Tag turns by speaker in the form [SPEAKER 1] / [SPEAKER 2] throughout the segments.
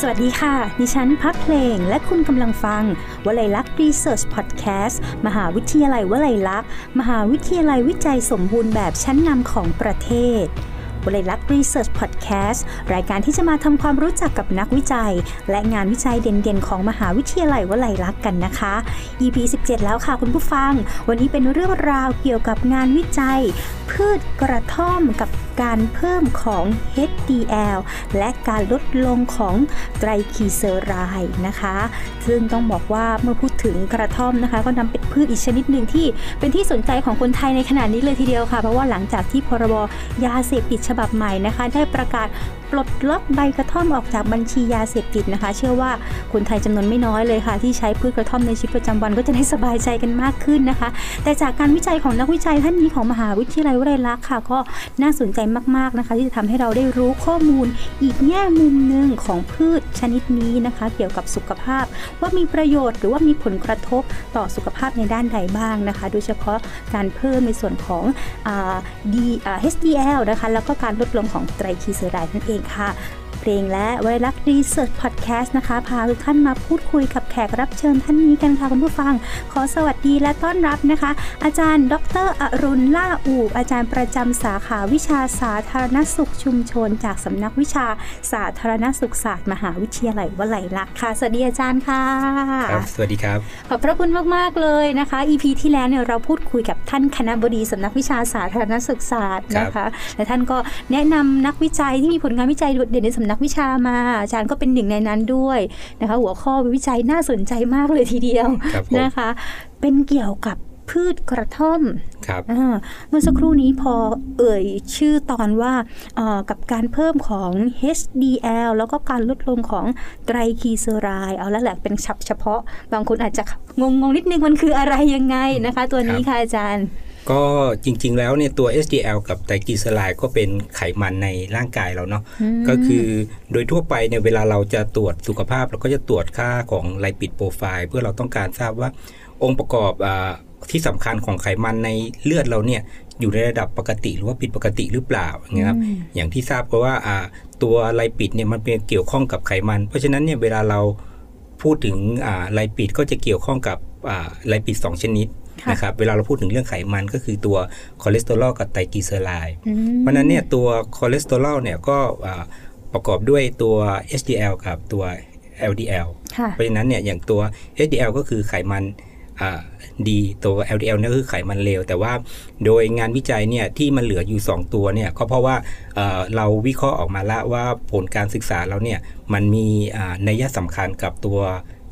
[SPEAKER 1] สวัสดีค่ะ ดิฉันพักเพลงและคุณกำลังฟังวลัยลักษณ์รีเสิร์ชพอดแคสต์มหาวิทยาลัยวลัยลักษณ์ มหาวิทยาลัยวิจัยสมบูรณ์แบบชั้นนำของประเทศวลัยลักษณ์รีเสิร์ชพอดแคสต์รายการที่จะมาทำความรู้จักกับนักวิจัย และงานวิจัยเด่นๆ ของมหาวิทยาลัยวลัยลักษณ์กันนะคะ EP 17 แล้วค่ะคุณผู้ฟัง วันนี้เป็นเรื่องราวเกี่ยวกับงานวิจัย พืชกระท่อมกับ การเพิ่มของ HDL และการลดลงของไตรคีเซอไรด์นะคะ ซึ่งต้องบอกว่าเมื่อพูดถึงกระท่อมนะคะ ก็นำเป็นพืชอีกชนิดหนึ่งที่เป็นที่สนใจของคนไทยในขณะนี้เลยทีเดียวค่ะ เพราะว่าหลังจากที่พรบยาเสพติดฉบับใหม่นะคะ ได้ประกาศ ลดล็อกใบกระท่อมออกจากบัญชียาเสพติดนะคะ เชื่อว่าคนไทยจำนวนไม่น้อยเลยค่ะ ที่ใช้พืชกระท่อมในชีวิตประจำวันก็จะได้สบายใจกันมากขึ้นนะคะ แต่จากการวิจัยของนักวิจัยท่านนี้ของมหาวิทยาลัยวลัยลักษณ์ค่ะ ก็น่าสนใจมากๆนะคะ ที่จะทำให้เราได้รู้ข้อมูลอีกแง่มุมหนึ่งของพืชชนิดนี้นะคะ เกี่ยวกับสุขภาพ ว่ามีประโยชน์หรือว่ามีผลกระทบต่อสุขภาพในด้านใดบ้างนะคะ โดยเฉพาะการเพิ่มในส่วนของอ่า D อ่า HDL นะคะแล้วก็การลดลงของไตรคีเซอไรด์นั่นเองค่ะ เพลงและไวรักรีเสิร์ชพอดแคสต์นะคะ พาทุกท่านมาพูดคุยกับแขกรับเชิญท่านนี้กันค่ะคุณผู้ฟัง ขอสวัสดีและต้อนรับนะคะ อาจารย์ ดรอรุณล่าอูบอาจารย์ประจำสาขาวิชาสาธารณสุขชุมชน จากสำนักวิชาสาธารณสุขศาสตร์มหาวิทยาลัยวลัยลักษณ์ค่ะสวัสดีอาจารย์ค่ะ
[SPEAKER 2] ครับสวัสดีครับ
[SPEAKER 1] ขอบพระคุณมากๆเลยนะคะ EP ที่แล้วเนี่ยเราพูดคุยกับท่านคณะบดีสำนักวิชาสาธารณสุขศาสตร์นะคะและท่านก็แนะนำนักวิจัยที่มีผลงานวิจัยโดดเด่นในสำนักวิชามา อาจารย์ก็เป็นหนึ่งในนั้นด้วยนะคะ หัวข้อวิจัยน่าสนใจมากเลยทีเดียว
[SPEAKER 2] ครับผม
[SPEAKER 1] นะคะ เป็นเกี่ยวกับพืชกระท่อม
[SPEAKER 2] ครับ
[SPEAKER 1] อ่าเมื่อสักครู่นี้พอเอ่ยชื่อตอนว่าเอ่อกับการเพิ่มของ HDL แล้วก็การลดลงของไตรคีเซอไรด์เอาแล้วแหละเป็นฉับเฉพาะ บางคนอาจจะงงๆนิดนึงมันคืออะไรยังไงนะคะ ตัวนี้ค่ะอาจารย์
[SPEAKER 2] ก็จริง ๆ แล้วเนี่ยตัว HDL กับไตรกลีเซอไรด์ก็เป็นไขมันในร่างกายเราเนาะ
[SPEAKER 1] ม
[SPEAKER 2] ก็คือโดยทั่วไปเนี่ยเวลาเราจะตรวจสุขภาพ เราก็จะตรวจค่าของไลปิดโปรไฟล์ เพื่อเราต้องการทราบว่าองค์ประกอบอาที่สำคัญของไขมันในเลือดเราเนี่ยอยู่ในระดับปกติหรือว่าผิดปกติหรือเปล่าอย่างเงี้ยครับ
[SPEAKER 1] อืม
[SPEAKER 2] อย่างที่ทราบก็ว่าอ่าตัวไลปิดเนี่ยมันเป็นเกี่ยวข้องกับไขมัน เพราะฉะนั้นเนี่ยเวลาเราพูดถึงอ่าไลปิดก็จะเกี่ยวข้องกับอ่าไลปิดสองชนิด
[SPEAKER 1] ค่ะ
[SPEAKER 2] นะครับเวลาเราพูดถึงเรื่องไขมันก็คือตัวคอเลสเตอรอลกับไตรกลีเซอไรด์
[SPEAKER 1] อืม
[SPEAKER 2] เพราะฉะนั้นเนี่ยตัวคอเลสเตอรอลเนี่ยก็อ่าประกอบด้วยตัว HDL กับตัว LDL
[SPEAKER 1] ค่ะ
[SPEAKER 2] เพราะฉะนั้นเนี่ยอย่างตัว HDL ก็คือไขมันอ่าดีตัว LDL เนี่ยก็คือไขมันเลวแต่ว่าโดยงานวิจัยเนี่ยที่มันเหลืออยู่ 2 ตัวเนี่ยก็เพราะว่าเอ่อเราวิเคราะห์ออกมาแล้วว่าผลการศึกษาเราเนี่ยมันมีอ่านัยสำคัญกับตัว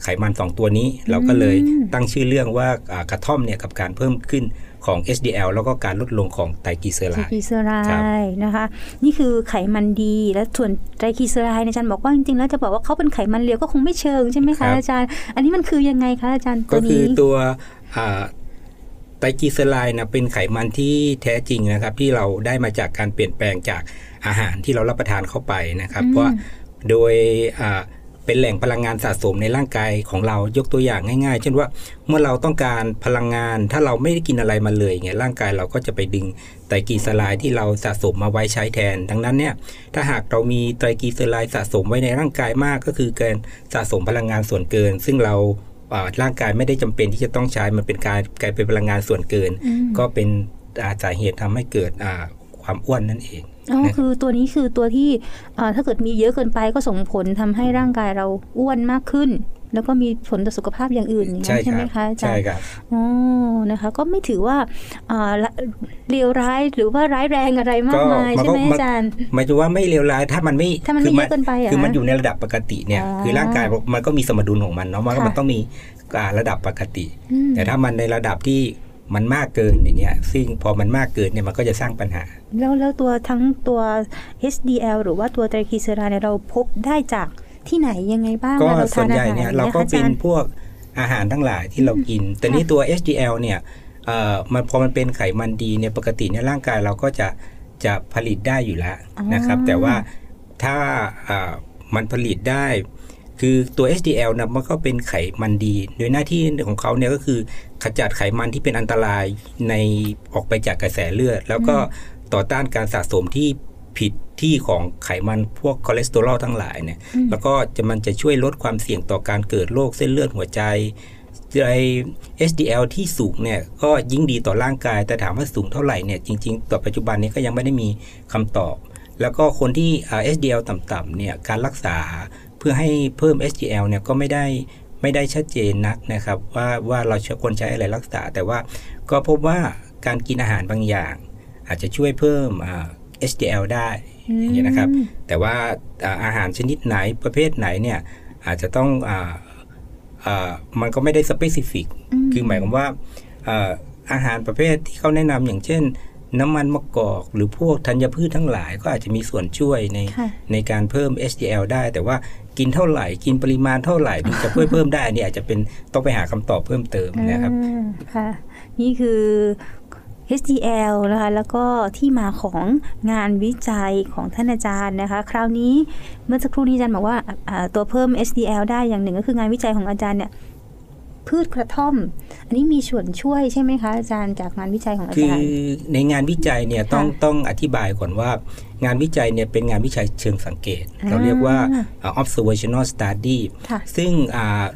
[SPEAKER 2] ไขมัน2ตัวนี้ เราก็เลย
[SPEAKER 1] อืม
[SPEAKER 2] ตั้งชื่อเรื่องว่าอ่ากระท่อมเนี่ยกับการเพิ่มขึ้นของ HDL แล้วก็การลดลงของไตรกลีเซอไร
[SPEAKER 1] ไตร
[SPEAKER 2] ด์
[SPEAKER 1] คีเซอไร
[SPEAKER 2] ครับ
[SPEAKER 1] ด์นะคะ นี่คือไขมันดีและส่วนไตรกลีเซอไรด์เนี่ยอาจารย์บอกว่าจริงๆแล้วจะบอกว่าเขาเป็นไขมันเลวก็คงไม่เชิงใช่ไหมคะอาจารย์ อันนี้มันคือยังไงคะอาจารย์ตั
[SPEAKER 2] ก็
[SPEAKER 1] ว
[SPEAKER 2] คื
[SPEAKER 1] นี้
[SPEAKER 2] อตัวอ่าไตรกลีเซอไรด์นะเป็นไขมันที่แท้จริงนะครับ ที่เราได้มาจากการเปลี่ยนแปลงจากอาหารที่เรารับประทานเข้าไปนะครับ
[SPEAKER 1] อืม
[SPEAKER 2] เพราะว่าโดยอ่า เป็นแหล่งพลังงานสะสมในร่างกายของเรายกตัวอย่างง่าย ๆ เช่นว่าเมื่อเราต้องการพลังงาน ถ้าเราไม่ได้กินอะไรมาเลยเงี้ยร่างกายเราก็จะไปดึงไตรกลีเซอไรด์ที่เราสะสมมาไว้ใช้แทน ดังนั้นเนี่ยถ้าหากเรามีไตรกลีเซอไรด์สะสมไว้ในร่างกายมากก็คือการสะสมพลังงานส่วนเกิน ซึ่งเราอ่าร่างกายไม่ได้จำเป็นที่จะต้องใช้มันเป็นการกลายเป็นพลังงานส่วนเกิน
[SPEAKER 1] อืม
[SPEAKER 2] ก็เป็นอ่าสาเหตุทำให้เกิดอ่าความอ้วนนั่นเอง
[SPEAKER 1] อ๋อ
[SPEAKER 2] นะ
[SPEAKER 1] คือตัวนี้คือตัวที่เอ่อถ้าเกิดมีเยอะเกินไปก็ส่งผลทำให้ร่างกายเราอ้วนมากขึ้น แล้วก็มีผลต่อสุขภาพอย่างอื่นอย่างนั้นใช่ไหมคะอาจาร
[SPEAKER 2] ใช่
[SPEAKER 1] ย์
[SPEAKER 2] ครับ
[SPEAKER 1] อ๋อนะคะ ก็ไม่ถือว่าเอ่อละเลวร้ายหรือว่าร้ายแรงอะไรมากมาย
[SPEAKER 2] ก็มัน
[SPEAKER 1] ใช่ไหม
[SPEAKER 2] ก็มัน
[SPEAKER 1] อาจารย์
[SPEAKER 2] หมายถึงว่าไม่เลวร้ายถ้ามันไม่
[SPEAKER 1] ถ้ามันไม่
[SPEAKER 2] คื
[SPEAKER 1] เยอะเกินไปเหรอ
[SPEAKER 2] คือมัน
[SPEAKER 1] คะ
[SPEAKER 2] อยู่ในระดับปกติเนี่ย
[SPEAKER 1] อ๋อ
[SPEAKER 2] คือร่างกายมันก็มีสมดุลของมันเนาะมันก็
[SPEAKER 1] ค่ะ
[SPEAKER 2] มันต้องมีอ่าระดับปกติ
[SPEAKER 1] อืม
[SPEAKER 2] แต่ถ้ามันในระดับที่ มันมากเกินอย่างเงี้ยซึ่งพอมันมากเกินเนี่ยมันก็จะสร้างปัญหา
[SPEAKER 1] แล้วแล้วตัวทั้งตัว HDL หรือว่าตัวไตรกลีเซอไรด์เนี่ยเราพบได้จากที่ไหนยังไงบ้าง
[SPEAKER 2] ก็
[SPEAKER 1] เวลาเรา
[SPEAKER 2] ส่
[SPEAKER 1] ทา
[SPEAKER 2] วน
[SPEAKER 1] นอา
[SPEAKER 2] ใหญ่
[SPEAKER 1] หาร
[SPEAKER 2] เนี่ย
[SPEAKER 1] อย่ง
[SPEAKER 2] เรา
[SPEAKER 1] งี้ย
[SPEAKER 2] ก็
[SPEAKER 1] ค่ะอา
[SPEAKER 2] เป็
[SPEAKER 1] จานรย์
[SPEAKER 2] พวกอาหารทั้งหลายที่เรากิน แต่นี่ตัว HDL เนี่ยเอ่อมันพอมันเป็นไขมันดีเนี่ยปกติเนี่ยร่างกายเราก็จะจะผลิตได้อยู่แล้ว
[SPEAKER 1] อ๋อ
[SPEAKER 2] นะครับ แต่ว่าถ้าอ่ามันผลิตได้ คือตัว HDL นะมันก็เป็นไขมันดี โดยหน้าที่ของเขาเนี่ยก็คือขจัดไขมันที่เป็นอันตรายในออกไปจากกระแสเลือด แล้วก็ต่อต้านการสะสมที่ผิดที่ของไขมันพวกคอเลสเตอรอลทั้งหลายเนี่ย แล้วก็จะมันจะช่วยลดความเสี่ยงต่อการเกิดโรคเส้นเลือดหัวใจไอ HDL ที่สูงเนี่ยก็ยิ่งดีต่อร่างกาย แต่ถามว่าสูงเท่าไหร่เนี่ยจริงๆ ต่อปัจจุบันนี้ก็ยังไม่ได้มีคำตอบ แล้วก็คนที่ HDL ต่ำๆเนี่ยการรักษา เพื่อให้เพิ่ม HDL เนี่ยก็ไม่ได้ไม่ได้ชัดเจนนักนะครับ ว่าว่าเราควรใช้อะไรรักษา แต่ว่าก็พบว่าการกินอาหารบางอย่าง อาจจะช่วยเพิ่ม HDL ได้อย่างนี้นะครับ แต่ว่าอาหารชนิดไหนประเภทไหนเนี่ยอาจจะต้องอมันก็ไม่ได้สเปซิฟิก คือหมายความว่าอาหารประเภทที่เขาแนะนำอย่างเช่น น้ำมันมะกอก หรือพวกธัญพืชทั้งหลายก็อาจจะมีส่วนช่วยในในการเพิ่ม HDL ได้ แต่ว่า กินเท่าไหร่ กินปริมาณเท่าไหร่ถึงจะเพิ่มเพิ่มได้นี่อาจจะเป็นต้องไปหาคำตอบเพิ่มเติมนะครับ
[SPEAKER 1] ค่ะนี่คือ HDL นะคะแล้วก็ที่มาของงานวิจัยของท่านอาจารย์นะคะ คราวนี้เมื่อสักครู่นี้อาจารย์บอกว่าตัวเพิ่ม HDL ได้อย่างหนึ่งก็คืองานวิจัยของอาจารย์เนี่ย พืชกระท่อม อันนี้มีส่วนช่วยใช่ไหมคะอาจารย์จากงานวิจัยของอาจารย์คือ
[SPEAKER 2] ในงานวิจัยเนี่ยต้องต้องอธิบายก่อนว่า งานวิจัยเนี่ยเป็นงานวิจัยเชิงสังเกต เราเรียกว่า observational study ซึ่ง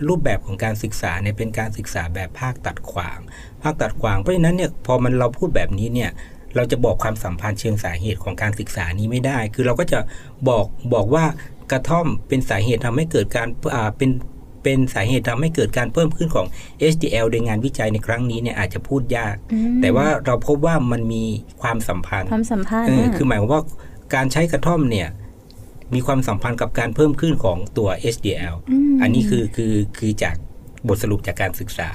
[SPEAKER 2] รูปแบบของการศึกษาเนี่ยเป็นการศึกษาแบบภาคตัดขวาง ภาคตัดขวางเพราะฉะนั้นเนี่ยพอมันเราพูดแบบนี้เนี่ยเราจะบอกความสัมพันธ์เชิงสาเหตุของการศึกษานี้ไม่ได้ คือเราก็จะบอกบอกว่ากระท่อมเป็นสาเหตุทำให้เกิดการเป็น เป็นสาเหตุทำให้เกิดการเพิ่มขึ้นของ HDL ในงานวิจัยในครั้งนี้เนี่ยอาจจะพูดยาก แต่ว่าเราพบว่ามันมีความสัมพันธ์
[SPEAKER 1] ความสัมพันธ์
[SPEAKER 2] คือหมายว่าการใช้กระท่อมเนี่ยมีความสัมพันธ์กับการเพิ่มขึ้นของตัว HDL อันนี้คือคือคือจากบทสรุปจากการศึกษา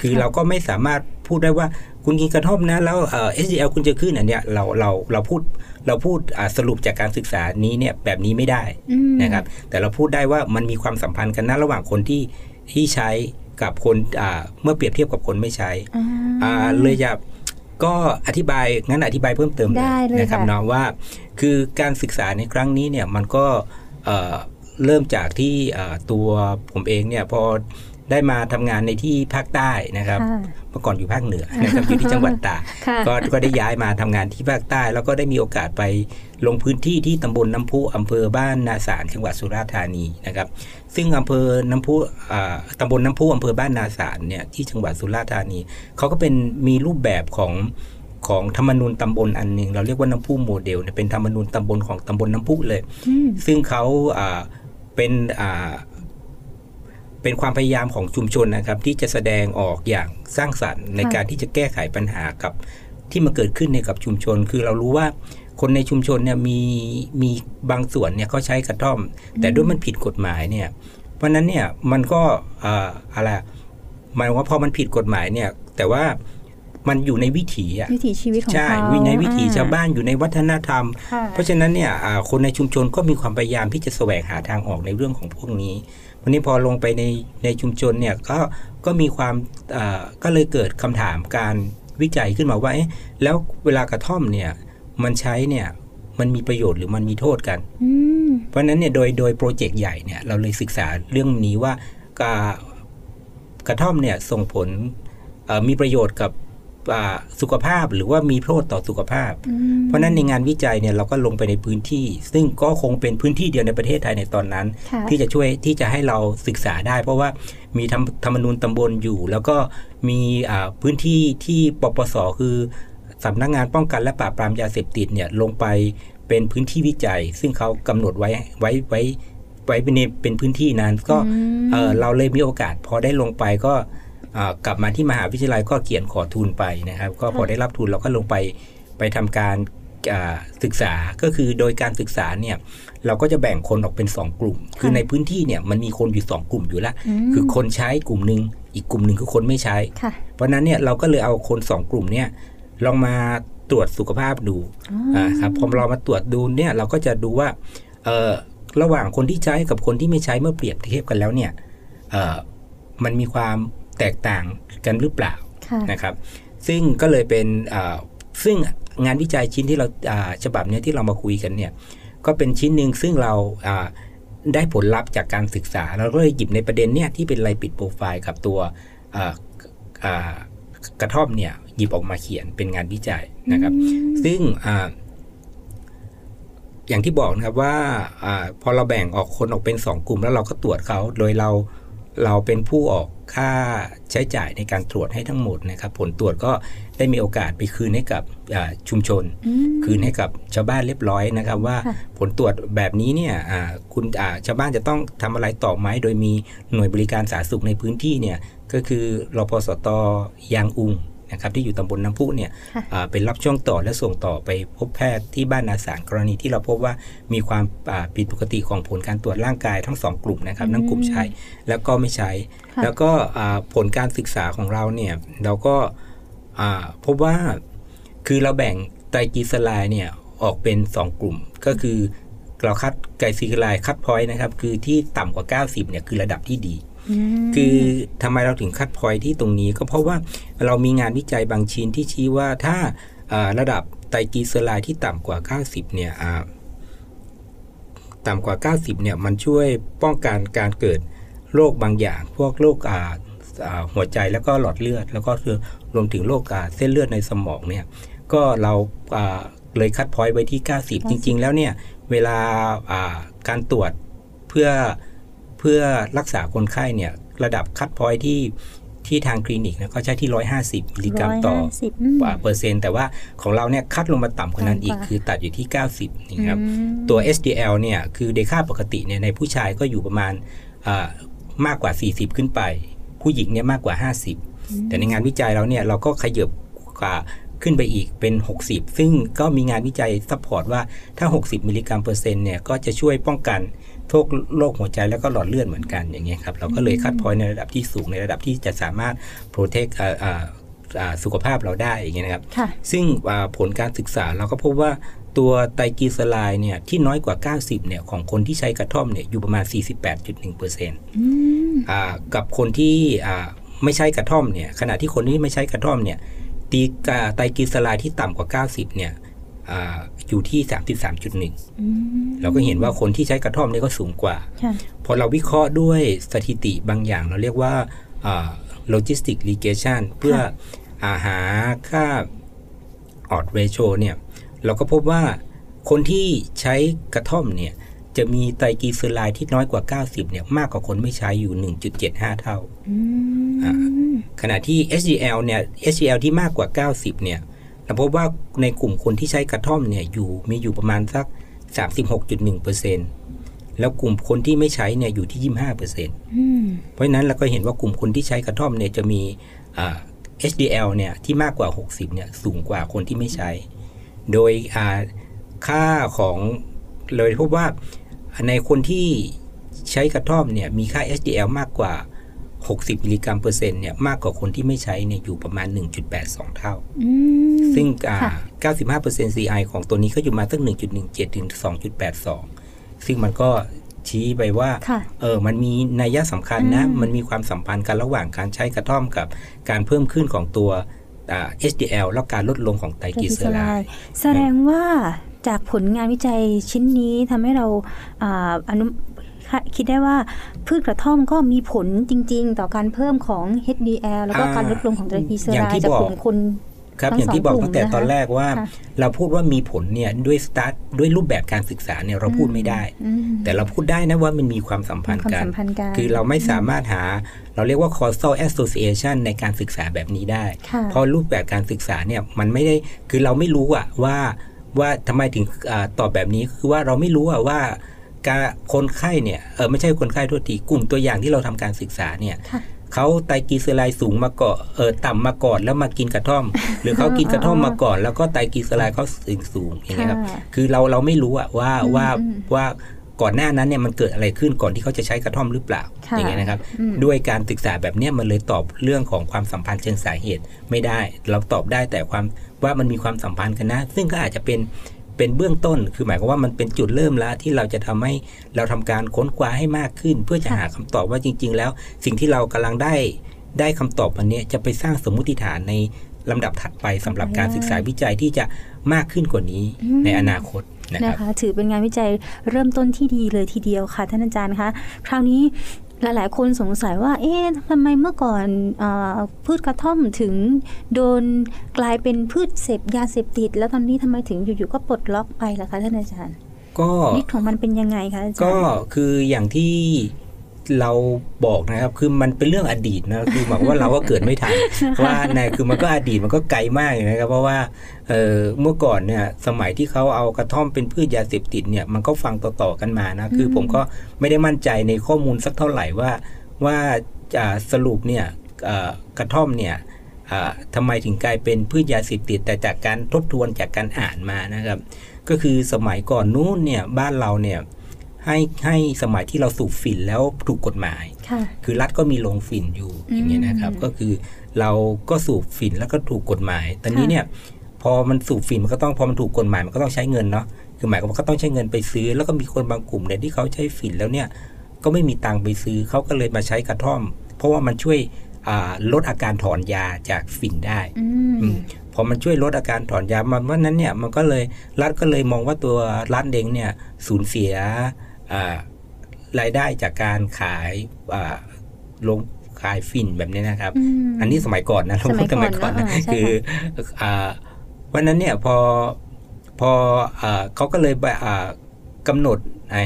[SPEAKER 2] คือเราก็ไม่สามารถพูดได้ว่าคุณกินกระท่อมนะ แล้วเอสดีเอลคุณจะขึ้นอันเนี้ยเราเราเราพูด เราพูดสรุปจากการศึกษานี้เนี่ยแบบนี้ไม่ได้นะครับ แต่เราพูดได้ว่ามันมีความสัมพันธ์กันนะระหว่างคนที่ที่ใช้กับคนเมื่อเปรียบเทียบกับคนไม่ใช้เลยจะก็อธิบายงั้นอธิบายเพิ่มเติมเลยนะครับเนาะว่า คือการศึกษาในครั้งนี้เนี่ยมันก็เริ่มจากที่ตัวผมเองเนี่ยพอ ได้มาทำงานในที่ภาคใต้นะครับเมื่อก่อนอยู่ภาคเหนือนะครับอยู่ที่จังหวัดตากก็ก็ได้ย้ายมาทำงานที่ภาคใต้ แล้วก็ได้มีโอกาสไปลงพื้นที่ที่ตำบลน้ำพุอำเภอบ้านนาสารจังหวัดสุราษฎร์ธานีนะครับ ซึ่งอำเภอน้ำพุตำบลน้ำพุอำเภอบ้านนาสารเนี่ยที่จังหวัดสุราษฎร์ธานีเขาก็เป็นมีรูปแบบของของธรรมนูญตำบลอันหนึ่งเราเรียกว่าน้ำพุโมเดลเป็นธรรมนูญตำบลของตำบลน้ำพุเลย ซึ่งเขาเป็น เป็นความพยายามของชุมชนนะครับ ที่จะแสดงออกอย่างสร้างสรรค์ในการที่จะแก้ไขปัญหากับที่มาเกิดขึ้นในกับชุมชน คือเรารู้ว่าคนในชุมชนเนี่ยมีมีบางส่วนเนี่ยเขาใช้กระท่อม แต่ด้วยมันผิดกฎหมายเนี่ย เพราะนั้นเนี่ยมันก็อะไรหมายว่าพอมันผิดกฎหมายเนี่ย แต่ว่ามันอยู่ในวิถี
[SPEAKER 1] อะวิถีชีวิตของเขาใช่
[SPEAKER 2] ในวิถีชาวบ้านอยู่ในวัฒนธรรม เพราะฉะนั้นเนี่ยคนในชุมชนก็มีความพยายามที่จะแสวงหาทางออกในเรื่องของพวกนี้ วันนี้พอลงไปในในชุมชนเนี่ยก็ก็มีความก็เลยเกิดคำถามการวิจัยขึ้นมาว่าเอ๊ะแล้วเวลากระท่อมเนี่ยมันใช้เนี่ยมันมีประโยชน์หรือมันมีโทษกัน เพราะนั้นเนี่ยโดยโดยโปรเจกต์ใหญ่เนี่ยเราเลยศึกษาเรื่องนี้ว่ากกระท่อมเนี่ยส่งผลมีประโยชน์กับ สุขภาพหรือว่ามีโทษต่อสุขภาพ เพราะนั้นในงานวิจัยเนี่ยเราก็ลงไปในพื้นที่ ซึ่งก็คงเป็นพื้นที่เดียวในประเทศไทยในตอนนั้น ที่จะช่วยที่จะให้เราศึกษาได้ เพราะว่ามีธรรมนูญตำบลอยู่ แล้วก็มีพื้นที่ที่ปปสคือสำนักงงานป้องกันและปราบปรามยาเสพติดเนี่ยลงไปเป็นพื้นที่วิจัย ซึ่งเขากำหนดไว้ไว้ไว้ไว้เป็นเป็นพื้นที่นั้นก็เราเลยมีโอกาสพอได้ลงไปก็ กลับมาที่มหาวิทยาลัยก็เขียนขอทุนไปนะครับ ก็พอได้รับทุนเราก็ลงไปไปทำการศึกษาก็คือโดยการศึกษาเนี่ยเราก็จะแบ่งคนออกเป็น 2 กลุ่ม คือในพื้นที่เนี่ยมันมีคนอยู่ 2 กลุ่มอยู่แล้วคือคนใช้กลุ่มหนึ่งอีกกลุ่มหนึ่งคือคนไม่ใช้ เพราะนั้นเนี่ยเราก็เลยเอาคน 2 กลุ่มเนี่ยลองมาตรวจสุขภาพดูอ่าครับพอเรามาตรวจดูเนี่ยเราก็จะดูว่าเออระหว่างคนที่ใช้กับคนที่ไม่ใช้เมื่อเปรียบเทียบกันแล้วเนี่ยเออมันมีความ แตกต่างกันหรือเปล่านะครับ ซึ่งก็เลยเป็นซึ่งงานวิจัยชิ้นที่เราฉบับนี้ที่เรามาคุยกันเนี่ยก็เป็นชิ้นหนึ่งซึ่งเราได้ผลลัพธ์จากการศึกษา เราก็เลยหยิบในประเด็นเนี่ยที่เป็นไลปิดโปรไฟล์กับตัวกระท่อมเนี่ยหยิบออกมาเขียนเป็นงานวิจัยนะครับ ซึ่งอย่างที่บอกนะครับว่าอาพอเราแบ่งออกคนออกเป็นสองกลุ่มแล้วเราก็ตรวจเขาโดยเรา เราเป็นผู้ออกค่าใช้จ่ายในการตรวจให้ทั้งหมดนะครับ ผลตรวจก็ได้มีโอกาสไปคืนให้กับอ่าชุมชน
[SPEAKER 1] อืม
[SPEAKER 2] คืนให้กับชาวบ้านเรียบร้อยนะครับ ว่า
[SPEAKER 1] ค่ะ
[SPEAKER 2] ผลตรวจแบบนี้เนี่ยอ่าคุณอ่าชาวบ้านจะต้องทำอะไรต่อไหมโดยมีหน่วยบริการสาธารณสุขในพื้นที่เนี่ยก็คือรพสตยางอุง นะครับที่อยู่ตำบลน้ำพุเนี่ย
[SPEAKER 1] ค่ะ
[SPEAKER 2] อ่าเป็นรับช่วงต่อและส่งต่อไปพบแพทย์ที่บ้านนาสารกรณีที่เราพบว่ามีความอ่าผิดปกติของผลการตรวจร่างกายทั้งสองกลุ่มนะครับทั้งกลุ่มใช้แล้วก็ไม่ใช้
[SPEAKER 1] ค่ะ
[SPEAKER 2] แล้วก็อ่าผลการศึกษาของเราเนี่ยเราก็อ่าพบว่าคือเราแบ่งไตรกลีเซอไรด์เนี่ยออกเป็น 2 กลุ่มก็คือเรา cut ไตรกลีเซอไรด์ cut point นะครับ คือที่ต่ำกว่า 90เนี่ยคือระดับที่ดี
[SPEAKER 1] อืม
[SPEAKER 2] คือทำไมเราถึง cut point ที่ตรงนี้ก็เพราะว่าเรามีงานวิจัยบางชิ้นที่ชี้ว่าถ้าระดับไตรกลีเซอไรด์ที่ต่ำกว่า 90 เนี่ยต่ำกว่า 90 เนี่ย มันช่วยป้องกันการเกิดโรคบางอย่าง พวกโรคหัวใจแล้วก็หลอดเลือด แล้วก็คือรวมถึงโรคเส้นเลือดในสมองเนี่ย ก็เราเลย cut point ไว้ที่ 90 จริง ๆ แล้วเนี่ย เวลาการตรวจเพื่อ เพื่อรักษาคนไข้เนี่ยระดับ cut point ที่ที่ทางคลินิกเนี่ยเขาใช้ที่ 150มิลลิกรัมต่อ
[SPEAKER 1] 150อืม
[SPEAKER 2] อ่าเปอร์เซ็นต์แต่ว่าของเราเนี่ย cut ลงมาต่ำกว่านั้นอีก
[SPEAKER 1] ต่ำกว่า
[SPEAKER 2] คือตัดอยู่ที่ 90นะครับ
[SPEAKER 1] อืม
[SPEAKER 2] ตัว SDL เนี่ยคือเดค่าปกติเนี่ยในผู้ชายก็อยู่ประมาณอ่ามากกว่า 40 ขึ้นไป ผู้หญิงเนี่ยมากกว่า 50 แต่ในงานวิจัยเราเนี่ยเราก็ขยับกว่าขึ้นไปอีกเป็น 60 ซึ่งก็มีงานวิจัย support ว่าถ้า 60 มิลลิกรัมเปอร์เซ็นต์เนี่ยก็จะช่วยป้องกัน โรคโรคหัวใจแล้วก็หลอดเลือดเหมือนกันอย่างเงี้ยครับเราก็เลย cut point ในระดับที่สูงในระดับที่จะสามารถ protect สุขภาพเราได้อย่างเงี้ยนะครับ
[SPEAKER 1] ค่ะ
[SPEAKER 2] ซึ่งอ่าผลการศึกษาเราก็พบว่าตัวไตรกลีเซอไรด์เนี่ยที่น้อยกว่า 90เนี่ยของคนที่ใช้กระท่อมเนี่ยอยู่ประมาณ 48.1%
[SPEAKER 1] อืม
[SPEAKER 2] อ่ากับคนที่อ่าไม่ใช้กระท่อมเนี่ยขณะที่คนที่ไม่ใช้กระท่อมเนี่ยมีค่าไตรกลีเซอไรด์ที่ต่ำกว่า 90เนี่ย อ่าอยู่ที่ 33.1
[SPEAKER 1] อืม
[SPEAKER 2] เราก็เห็นว่าคนที่ใช้กระท่อมเนี่ยก็สูงกว่า
[SPEAKER 1] ค่ะ
[SPEAKER 2] พอเราวิเคราะห์ด้วยสถิติบางอย่าง เราเรียกว่าโลจิสติก r ีเกชันเพื่ออาหาค่าออดเรโชเนี่ยเราก็พบว่าคนที่ใช้กระท่อมเนี่ยจะมีไตรกลีเซอไรด์ที่น้อยกว่า 90 เนี่ยมากกว่าคนไม่ใช้อยู่ 1.75 เท่า
[SPEAKER 1] อืม
[SPEAKER 2] อ่าขณะที่ HDL เนี่ย HDL ที่มากกว่า 90 เนี่ย เราพบว่าในกลุ่มคนที่ใช้กระท่อมเนี่ยอยู่มีอยู่ประมาณสัก 36.1%แล้วกลุ่มคนที่ไม่ใช้เนี่ยอยู่ที่ 25%
[SPEAKER 1] อืม
[SPEAKER 2] เพราะฉะนั้นเราก็เห็นว่ากลุ่มคนที่ใช้กระท่อมเนี่ยจะมีอ่า HDL เนี่ยที่มากกว่า 60เนี่ยสูงกว่าคนที่ไม่ใช้ โดยอ่าค่าของเลยพบว่าในคนที่ใช้กระท่อมเนี่ยมีค่า HDL มากกว่า 60 มิลลิกรัมเปอร์เซ็นต์เนี่ยมากกว่าคนที่ไม่ใช้เนี่ยอยู่ประมาณ 1.82 เท่า
[SPEAKER 1] อืม
[SPEAKER 2] ซึ่งอ่า
[SPEAKER 1] ค่ะ
[SPEAKER 2] 95% CI ของตัวนี้ก็อยู่มาสัก1.17 ถึง 2.82 ซึ่งมันก็ชี้ไปว่า
[SPEAKER 1] ค่ะ
[SPEAKER 2] เออ มันมีนัยยะสำคัญนะ
[SPEAKER 1] อืม
[SPEAKER 2] มันมีความสัมพันธ์กันระหว่างการใช้กระท่อมกับการเพิ่มขึ้นของตัวอ่า HDL แล้วการลดลงของไตรกลีเซอไรด์
[SPEAKER 1] แสดงว่าจากผลงานวิจัยชิ้นนี้ทำให้เราอ่าอนุ คิดได้ว่าพืชกระท่อมก็มีผลจริง ๆ ต่อการเพิ่มของ HDL แล้วก็
[SPEAKER 2] อ่า
[SPEAKER 1] การลดลงของไตรกลีเซอ
[SPEAKER 2] อ
[SPEAKER 1] ไร
[SPEAKER 2] ย่างที่
[SPEAKER 1] ด์จาก
[SPEAKER 2] บอก
[SPEAKER 1] กลุ่มคน
[SPEAKER 2] ครับ
[SPEAKER 1] ทั้ง
[SPEAKER 2] อย่างที่บอก
[SPEAKER 1] สองกลุ่ม
[SPEAKER 2] ตั้งแต่ตอน
[SPEAKER 1] นะคะ
[SPEAKER 2] แรกว่า
[SPEAKER 1] ค่ะ
[SPEAKER 2] เราพูดว่ามีผลเนี่ยด้วยสตาร์ทด้วยรูปแบบการศึกษาเนี่ยเราพูดไม่ได้
[SPEAKER 1] อืม
[SPEAKER 2] แต่เราพูดได้นะว่ามันมีความสัมพันธ์
[SPEAKER 1] ความ
[SPEAKER 2] กัน
[SPEAKER 1] สัมพันธ์กัน
[SPEAKER 2] คือเราไม่สามารถหา เราเรียกว่า causal association ในการศึกษาแบบนี้ได้
[SPEAKER 1] ค่ะ
[SPEAKER 2] เพราะรูปแบบการศึกษาเนี่ยมันไม่ได้คือเราไม่รู้อะว่าว่าทำไมถึงอาตอบแบบนี้คือว่าเราไม่รู้อะว่า การคนไข้เนี่ยเออไม่ใช่คนไข้ทั่วทีกลุ่มตัวอย่างที่เราทำการศึกษาเนี่ย
[SPEAKER 1] ค่ะ
[SPEAKER 2] เขาไตรกลีเซอไรด์สูงมาก่อนเออต่ำมาก่อนแล้วมากินกระท่อม หรือเขากินกระท่อมมาก่อน แล้วก็ไตรกลีเซอไรด์เขาสูงสูงอย่างเงี้ยครับ
[SPEAKER 1] ค่ะ
[SPEAKER 2] คือเราเราไม่รู้อะว่า
[SPEAKER 1] อืม
[SPEAKER 2] ว่า
[SPEAKER 1] อืม
[SPEAKER 2] ว่าก่อนหน้านั้นเนี่ยมันเกิดอะไรขึ้นก่อนที่เขาจะใช้กระท่อมหรือเปล่า
[SPEAKER 1] ค่ะ
[SPEAKER 2] อย่างเงี้ยนะครับ
[SPEAKER 1] อืม
[SPEAKER 2] ด้วยการศึกษาแบบเนี้ยมันเลยตอบเรื่องของความสัมพันธ์เชิงสาเหตุไม่ได้ เราตอบได้แต่ความว่ามันมีความสัมพันธ์กันนะ ซึ่งก็อาจจะเป็น เป็นเบื้องต้น คือหมายความว่ามันเป็นจุดเริ่มแล้วที่เราจะทำให้เราทำการค้นคว้าให้มากขึ้น เพื่อจะ
[SPEAKER 1] ค่ะ
[SPEAKER 2] หาคำตอบว่าจริง ๆ แล้ว สิ่งที่เรากำลังได้ได้คำตอบวันเนี้ยจะไปสร้างสมมุติฐานในลำดับถัดไปสำหรับการศึกษาวิจัยที่จะมากขึ้นกว่านี้
[SPEAKER 1] อืม
[SPEAKER 2] ในอนาคตนะค
[SPEAKER 1] นะ
[SPEAKER 2] รับ
[SPEAKER 1] คะถือเป็นงานวิจัยเริ่มต้นที่ดีเลยทีเดียวค่ะท่านอาจารย์คะคราวนี้ หลายๆ คนสงสัยว่า เอ๊ะทำไมเมื่อก่อนอาพืชกระท่อมถึงโดนกลายเป็นพืชเสพยาเสพติด แล้วตอนนี้ทำไมถึงอยู่ๆก็ปลดล็อกไปล่ะคะท่านอาจารย์
[SPEAKER 2] ก็
[SPEAKER 1] ฤทธิ์ของมันเป็นยังไงคะอาจารย์
[SPEAKER 2] ก็คืออย่างที่ เราบอกนะครับ คือมันเป็นเรื่องอดีตนะคือหมายความว่าเราก็เกิดไม่ทันว่าในคือมันก็อดีตมันก็ไกลมากเลยนะครับ เพราะว่าเออเมื่อก่อนเนี่ยสมัยที่เขาเอากระท่อมเป็นพืชยาเสพติดเนี่ยมันก็ฟังต่อๆกันมานะคือผมก็ไม่ได้มั่นใจในข้อมูลสักเท่าไหร่ว่าว่าจะสรุปเนี่ยเอ่อกระท่อมเนี่ยอ่าทำไมถึงกลายเป็นพืชยาเสพติดแต่จากการทบทวนจากการอ่านมานะครับ ก็คือสมัยก่อนนู้นเนี่ยบ้านเราเนี่ย ให้ให้สมัยที่เราสูบฝิ่นแล้วถูกกฎหมาย
[SPEAKER 1] ค่ะ
[SPEAKER 2] คือรัฐก็มีโรงฝิ่นอยู่
[SPEAKER 1] อืม
[SPEAKER 2] อย่างเงี้ยนะครับ ก็คือเราก็สูบฝิ่นแล้วก็ถูกกฎหมาย ตอนนี้
[SPEAKER 1] ค่ะ
[SPEAKER 2] เนี่ยพอมันสูบฝิ่นมันก็ต้องพอมันถูกกฎหมายมันก็ต้องใช้เงินเนาะ คือหมายความว่าก็ต้องใช้เงินไปซื้อ แล้วก็มีคนบางกลุ่มเนี่ยที่เขาใช้ฝิ่นแล้วเนี่ยก็ไม่มีตังค์ไปซื้อเขาก็เลยมาใช้กระท่อม เพราะว่ามันช่วยอ่าลดอาการถอนยาจากฝิ่นได้
[SPEAKER 1] อื
[SPEAKER 2] อื
[SPEAKER 1] ม
[SPEAKER 2] มพอมันช่วยลดอาการถอนยามันเพราะนั้นเนี่ยมันก็เลยรัฐก็เลยมองว่าตัวรัฐเองเนี่ยสูญเสียอ่า รายได้จากการขายอ่าลงขายฝิ่นแบบนี้นะครับ
[SPEAKER 1] ม
[SPEAKER 2] อันนี้สมัยก่อนนะ
[SPEAKER 1] สมัยก่อน
[SPEAKER 2] เราพูด
[SPEAKER 1] เนอะ
[SPEAKER 2] นะ
[SPEAKER 1] อ่าใช่
[SPEAKER 2] คืออ่าวันนั้นเนี่ยพอพออ่าเขาก็เลยอ่ากำหนด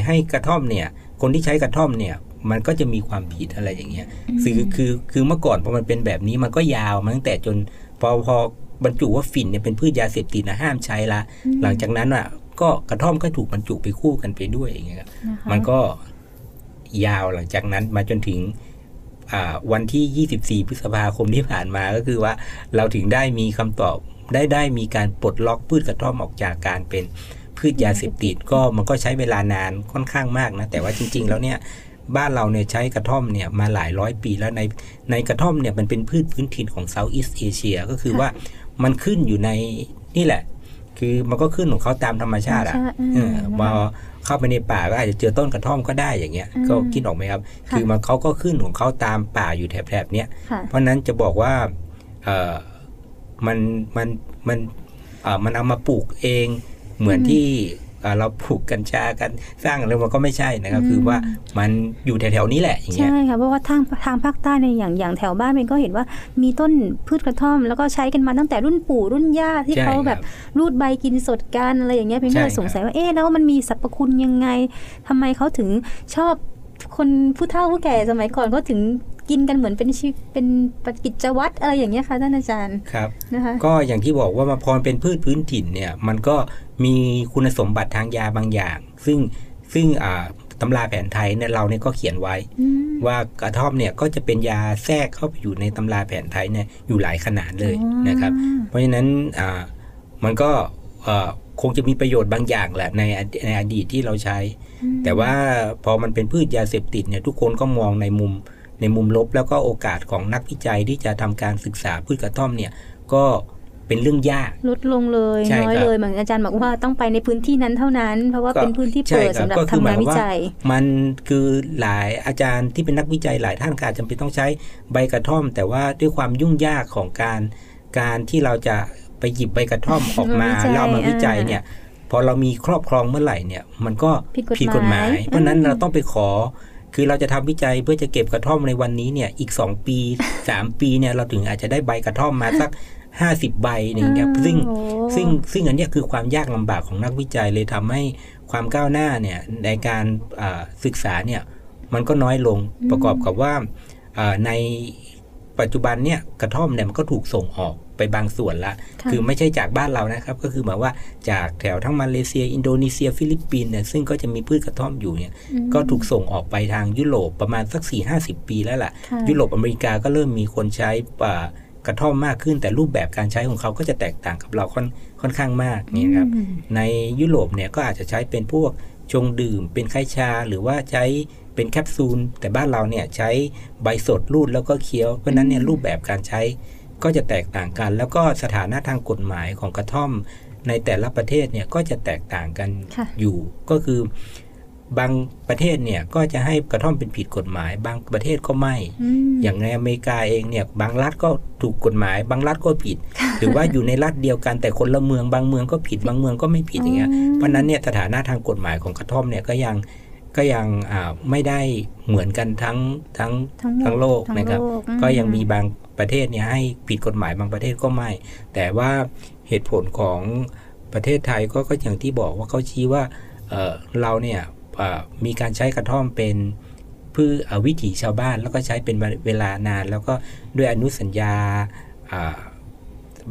[SPEAKER 2] ให้กระท่อมเนี่ย คนที่ใช้กระท่อมเนี่ยมันก็จะมีความผิดอะไรอย่างเงี้ยคือคือคือเมื่อก่อนพอมันเป็นแบบนี้มันก็ยาวมาตั้งแต่จนพอพอบรรจุว่าฝิ่นเนี่ยเป็นพืชยาเสพติดนะห้ามใช้ละ หลังจากนั้นอะ ก็กระท่อมก็ถูกบรรจุไปคู่กันไปด้วยอย่างเงี้ยครับ
[SPEAKER 1] นะคะ
[SPEAKER 2] มันก็ยาวหลังจากนั้นมาจนถึงอ่าวันที่ 24 พฤษภาคมที่ผ่านมาก็คือว่าเราถึงได้มีคำตอบได้ได้มีการปลดล็อกพืชกระท่อมออกจากการเป็นพืชยาเสพติดก็มันก็ใช้เวลานานค่อนข้างมากนะ แต่ว่าจริง ๆ แล้วเนี่ยบ้านเราเนี่ยใช้กระท่อมเนี่ยมาหลายร้อยปีแล้วในในกระท่อมเนี่ยมันเป็นพืชพื้นถิ่นของเซาท์อีสเอเชียก็คือว่ามันขึ้นอยู่ในนี่แหละ คือมันก็ขึ้นของเขาตามธรรมชาติอะ
[SPEAKER 1] ใช่อืม
[SPEAKER 2] เออ
[SPEAKER 1] นะคะ
[SPEAKER 2] พอเข้าไปในป่าก็อาจจะเจอต้นกระท่อมก็ได้อย่างเงี้ย
[SPEAKER 1] อืม
[SPEAKER 2] ก็คิดออกไหมครับ
[SPEAKER 1] ค่ะ
[SPEAKER 2] คือมันเขาก็ขึ้นของเขาตามป่าอยู่แถบๆเนี้ย
[SPEAKER 1] ค่ะ
[SPEAKER 2] เพราะฉะนั้นจะบอกว่าเออมันมันมันเอ่อมันเอามาปลูกเองเหมือน
[SPEAKER 1] อืม
[SPEAKER 2] ที่ เอ่อเราปลูกกัญชากันสร้างอะไรมันก็ไม่ใช่นะครับ คือว่ามันอยู่แถวๆนี้แหละอย่างเงี้ย
[SPEAKER 1] ใช่ค่ะเพราะว่าทางทางภาคใต้ในยอย่างอย่างแถวบ้านเป็นก็เห็นว่ามีต้นพืชกระท่อม แล้วก็ใช้กันมาตั้งแต่รุ่นปู่รุ่นย่าที่
[SPEAKER 2] ใช่
[SPEAKER 1] เขา
[SPEAKER 2] ครับ
[SPEAKER 1] แบบรูดใบกินสดกันอะไรอย่างเงี้ยเพียง
[SPEAKER 2] ใช่
[SPEAKER 1] แค่
[SPEAKER 2] ครับ
[SPEAKER 1] สงสัยว่าเอ๊ะแล้วมันมีสรรพคุณยังไงทำไมเขาถึงชอบคนผู้เฒ่าผู้แก่สมัยก่อนเขาถึง กินกันเหมือนเป็นชีวิตเป็นปฏิกิจวัตรอะไรอย่างเงี้ยค่ะท่านอาจารย์
[SPEAKER 2] ครับ
[SPEAKER 1] นะคะ
[SPEAKER 2] ก็อย่างที่บอกว่ามาพอมันเป็นพืชพื้นถิ่นเนี่ยมันก็มีคุณสมบัติทางยาบางอย่าง ซึ่งซึ่งอ่าตำราแผนไทยเนี่ยเราเนี่ยก็เขียนไว้
[SPEAKER 1] อืม
[SPEAKER 2] ว่ากระท่อมเนี่ยก็จะเป็นยาแทรกเข้าไปอยู่ในตำราแผนไทยเนี่ยอยู่หลายขนาดเลย
[SPEAKER 1] อ๋อ
[SPEAKER 2] นะครับ เพราะฉะนั้นอ่ามันก็เอ่อคงจะมีประโยชน์บางอย่างแหละในอดีในอดีตที่เราใช้
[SPEAKER 1] อืม
[SPEAKER 2] แต่ว่าพอมันเป็นพืชยาเสพติดเนี่ยทุกคนก็มองในมุม ในมุมลบแล้วก็โอกาสของนักวิจัยที่จะทำการศึกษาพืชกระท่อมเนี่ยก็เป็นเรื่องยาก
[SPEAKER 1] ลดลงเลย
[SPEAKER 2] ใช่
[SPEAKER 1] น้อย
[SPEAKER 2] ครับ
[SPEAKER 1] เลยเหมือนอาจารย์บอกว่าต้องไปในพื้นที่นั้นเท่านั้น เพราะว่า
[SPEAKER 2] ก็
[SPEAKER 1] เป็นพื้นที่
[SPEAKER 2] ใช่
[SPEAKER 1] เปิด
[SPEAKER 2] ครับ
[SPEAKER 1] สำหรับ
[SPEAKER 2] ก็คื
[SPEAKER 1] ทำงาน
[SPEAKER 2] หมาย
[SPEAKER 1] วิ
[SPEAKER 2] ความว่า
[SPEAKER 1] จัย
[SPEAKER 2] มันคือหลายอาจารย์ที่เป็นนักวิจัยหลายท่านก็อาจจำเป็นต้องใช้ใบกระท่อม แต่ว่าด้วยความยุ่งยากของการการที่เราจะไปหยิบใบกระท่อมออกมา
[SPEAKER 1] มาวิจัย
[SPEAKER 2] แล้วเอามาวิจัย
[SPEAKER 1] อ่า
[SPEAKER 2] เนี่ยพอเรามีครอบครองเมื่อไหร่เนี่ยมันก็
[SPEAKER 1] ผิดกฎหมาย
[SPEAKER 2] เพราะฉะนั้น
[SPEAKER 1] อืม
[SPEAKER 2] เราต้องไปขอ คือเราจะทำวิจัยเพื่อจะเก็บกระท่อมในวันนี้เนี่ยอีก 2 ปี 3 ปีเนี่ยเราถึงอาจจะได้ใบกระท่อมมาสัก50ใบอย่างเงี้ยซึ่ง
[SPEAKER 1] โอ้
[SPEAKER 2] ซึ่งซึ่งอันเนี้ยคือความยากลำบากของนักวิจัยเลยทำให้ความก้าวหน้าเนี่ยในการอ่าศึกษาเนี่ยมันก็น้อยลง
[SPEAKER 1] อืม
[SPEAKER 2] ประกอบกับว่าอ่าในปัจจุบันเนี่ยกระท่อมเนี่ยมันก็ถูกส่งออก ไปบางส่วนละ
[SPEAKER 1] ค่ะ
[SPEAKER 2] คือไม่ใช่จากบ้านเรานะครับ ก็คือหมายว่าจากแถวทั้งมาเลเซีย อินโดนีเซีย ฟิลิปปินส์เนี่ยซึ่งก็จะมีพืชกระท่อมอยู่เนี่ย
[SPEAKER 1] อืม
[SPEAKER 2] ก็ถูกส่งออกไปทางยุโรปประมาณสัก 4 5 0 ปีแล้วล่ะ
[SPEAKER 1] ค่ะ
[SPEAKER 2] ยุโรปอเมริกาก็เริ่มมีคนใช้อ่ากระท่อมมากขึ้น แต่รูปแบบการใช้ของเขาก็จะแตกต่างกับเราค่อนค่อนข้างมากเนี่ยครับ
[SPEAKER 1] อืม
[SPEAKER 2] ในยุโรปเนี่ยก็อาจจะใช้เป็นพวกชงดื่ม เป็นไข้ชาหรือว่าใช้เป็นแคปซูล แต่บ้านเราเนี่ยใช้ใบสดรูดแล้วก็เคี้ยว เพราะฉะนั้นเนี่ยรูปแบบการใช้ ก็จะแตกต่างกัน แล้วก็สถานะทางกฎหมายของกระท่อมในแต่ละประเทศเนี่ยก็จะแตกต่างกัน
[SPEAKER 1] ค่ะ
[SPEAKER 2] อยู่ก็คือบางประเทศเนี่ยก็จะให้กระท่อมเป็นผิดกฎหมาย บางประเทศก็ไม่
[SPEAKER 1] อืม
[SPEAKER 2] อย่างในอเมริกาเองเนี่ยบางรัฐก็ถูกกฎหมาย บางรัฐก็ผิด หรือว่าอยู่ในรัฐเดียวกันแต่คนละเมือง บางเมืองก็ผิด บางเมืองก็ไม่ผิดอย่างเงี้ย
[SPEAKER 1] อืม
[SPEAKER 2] เพราะฉะนั้นเนี่ยสถานะทางกฎหมายของกระท่อมเนี่ยก็ยังก็ยังอ่าไม่ได้เหมือนกันทั้งทั้ง
[SPEAKER 1] ทั้งหมด
[SPEAKER 2] ทั้งโลก
[SPEAKER 1] ทั้ง
[SPEAKER 2] นะครับ
[SPEAKER 1] โลกอืม
[SPEAKER 2] ก็ยังมีบาง ประเทศเนี่ยให้ผิดกฎหมายบางประเทศก็ไม่ แต่ว่าเหตุผลของประเทศไทยก็ก็อย่างที่บอกว่าเขาชี้ว่าเเราเนี่ยมีการใช้กระท่อมเป็นพืชเอ่อวิถีชาวบ้าน แล้วก็ใช้เป็นเวลานาน แล้วก็ด้วยอนุสัญญา